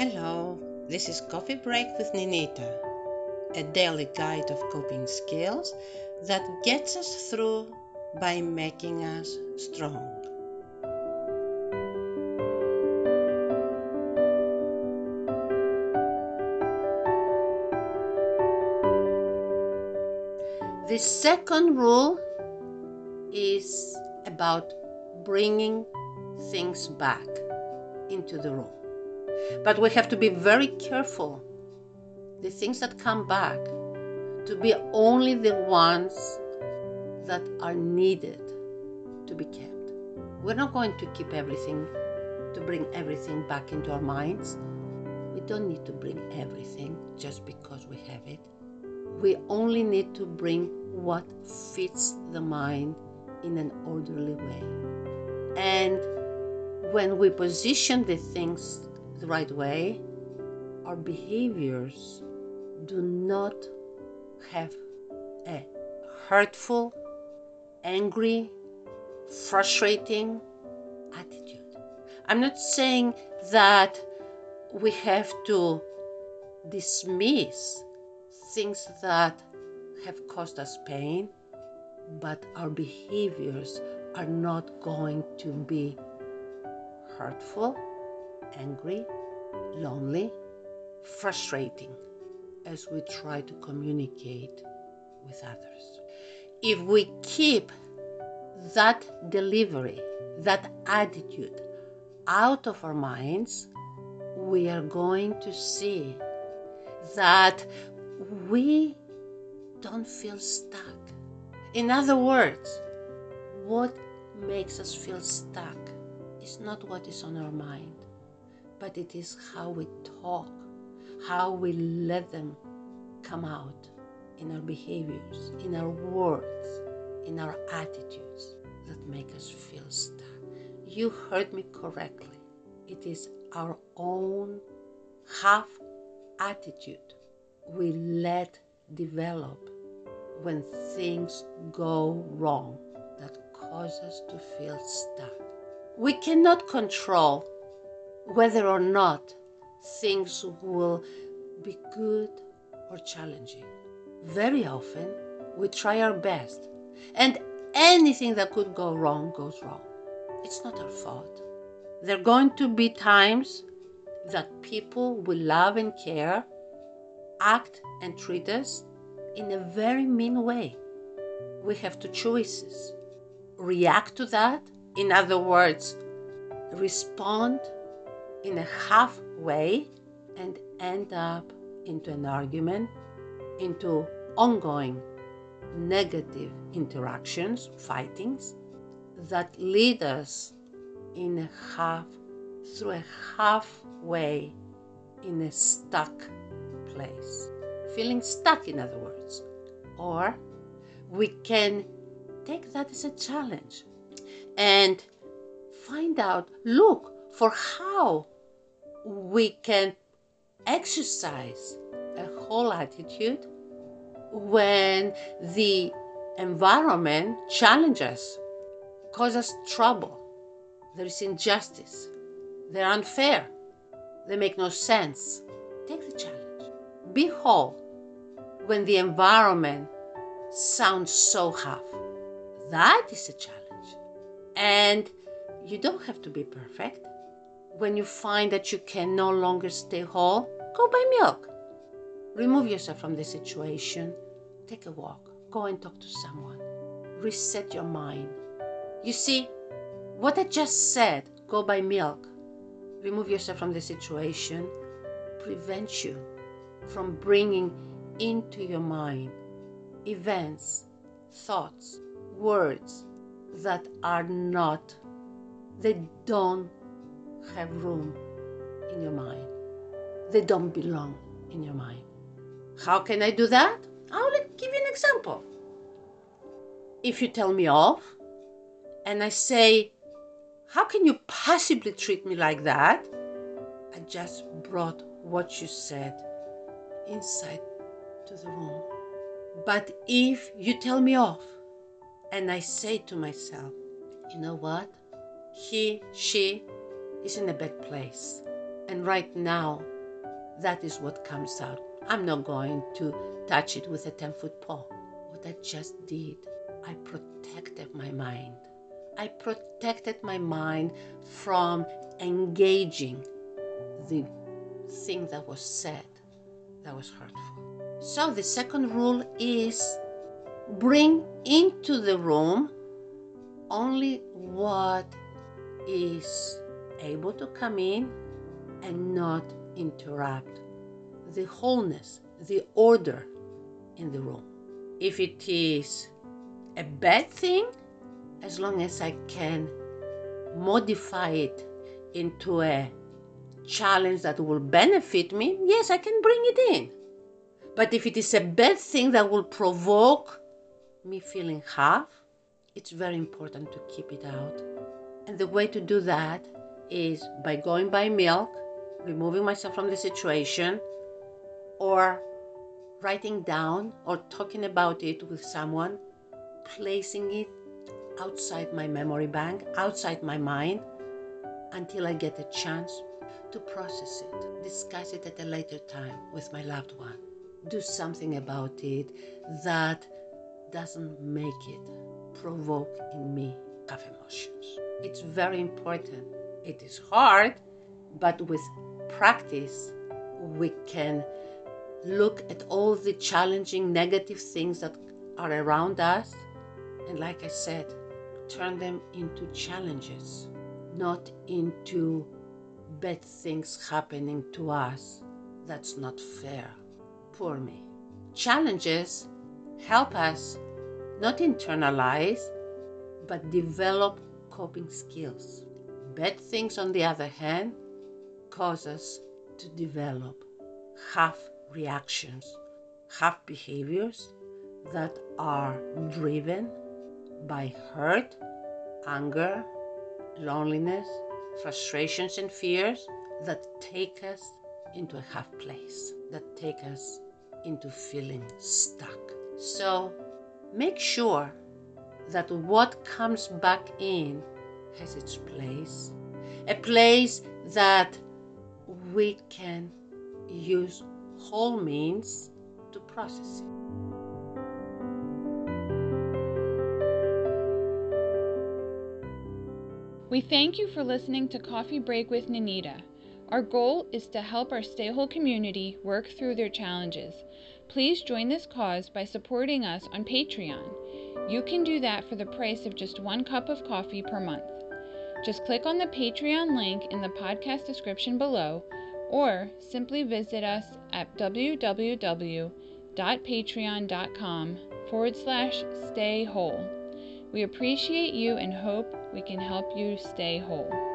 Hello, this is Coffee Break with Ninita, a daily guide of coping skills that gets us through by making us strong. The second rule is about bringing things back into the room. But we have to be very careful. The things that come back to be only the ones that are needed to be kept. We're not going to keep everything, to bring everything back into our minds. We don't need to bring everything just because we have it. We only need to bring what fits the mind in an orderly way. And when we position the things the right way, our behaviors do not have a hurtful, angry, frustrating attitude. I'm not saying that we have to dismiss things that have caused us pain, but our behaviors are not going to be hurtful, angry, lonely, frustrating as we try to communicate with others. If we keep that delivery, that attitude out of our minds, we are going to see that we don't feel stuck. In other words, what makes us feel stuck is not what is on our mind, but it is how we talk, how we let them come out in our behaviors, in our words, in our attitudes that make us feel stuck. You heard me correctly. It is our own half attitude we let develop when things go wrong that cause us to feel stuck. We cannot control whether or not things will be good or challenging. Very often, we try our best, and anything that could go wrong goes wrong. It's not our fault. There are going to be times that people we love and care act and treat us in a very mean way. We have two choices react to that, in other words, respond in a half way and end up into an argument, into ongoing negative interactions, fightings that lead us in a half through a halfway in a stuck place feeling stuck, in other words. Or we can take that as a challenge and find out, look for how we can exercise a whole attitude when the environment challenges, causes trouble, there is injustice, they're unfair, they make no sense. Take the challenge. Be whole when the environment sounds so half. That is a challenge. And you don't have to be perfect. When you find that you can no longer stay whole, go buy milk. Remove yourself from the situation. Take a walk. Go and talk to someone. Reset your mind. You see, what I just said, go buy milk, remove yourself from the situation, prevents you from bringing into your mind events, thoughts, words that are not, they don't have room in your mind. They don't belong in your mind. How can I do that? I'll give you an example. If you tell me off and I say, How can you possibly treat me like that? I just brought what you said inside to the room. But if you tell me off and I say to myself, you know what? He, she is in a bad place. And right now that is what comes out. I'm not going to touch it with a 10 foot pole. What I just did, I protected my mind. I protected my mind from engaging the thing that was said that was hurtful. So the second rule is bring into the room only what is able to come in and not interrupt the wholeness, the order in the room. If it is a bad thing, as long as I can modify it into a challenge that will benefit me, yes, I can bring it in. But if it is a bad thing that will provoke me feeling half, it's very important to keep it out. And the way to do that is by going buy milk, removing myself from the situation, or writing down or talking about it with someone, placing it outside my memory bank, outside my mind, until I get a chance to process it, discuss it at a later time with my loved one, do something about it that doesn't make it provoke in me of emotions. It's very important. It is hard, but with practice, we can look at all the challenging negative things that are around us and, like I said, turn them into challenges, not into bad things happening to us. That's not fair. Poor me. Challenges help us not internalize, but develop coping skills. Bad things, on the other hand, cause us to develop half reactions, half behaviors that are driven by hurt, anger, loneliness, frustrations, and fears that take us into a half place, that take us into feeling stuck. So make sure that what comes back in has its place, a place that we can use whole means to process it. We thank you for listening to Coffee Break with Nanita. Our goal is to help our Stay Whole community work through their challenges. Please join this cause by supporting us on Patreon. You can do that for the price of just one cup of coffee per month. Just click on the Patreon link in the podcast description below or simply visit us at www.patreon.com forward slash stay whole. We appreciate you and hope we can help you stay whole.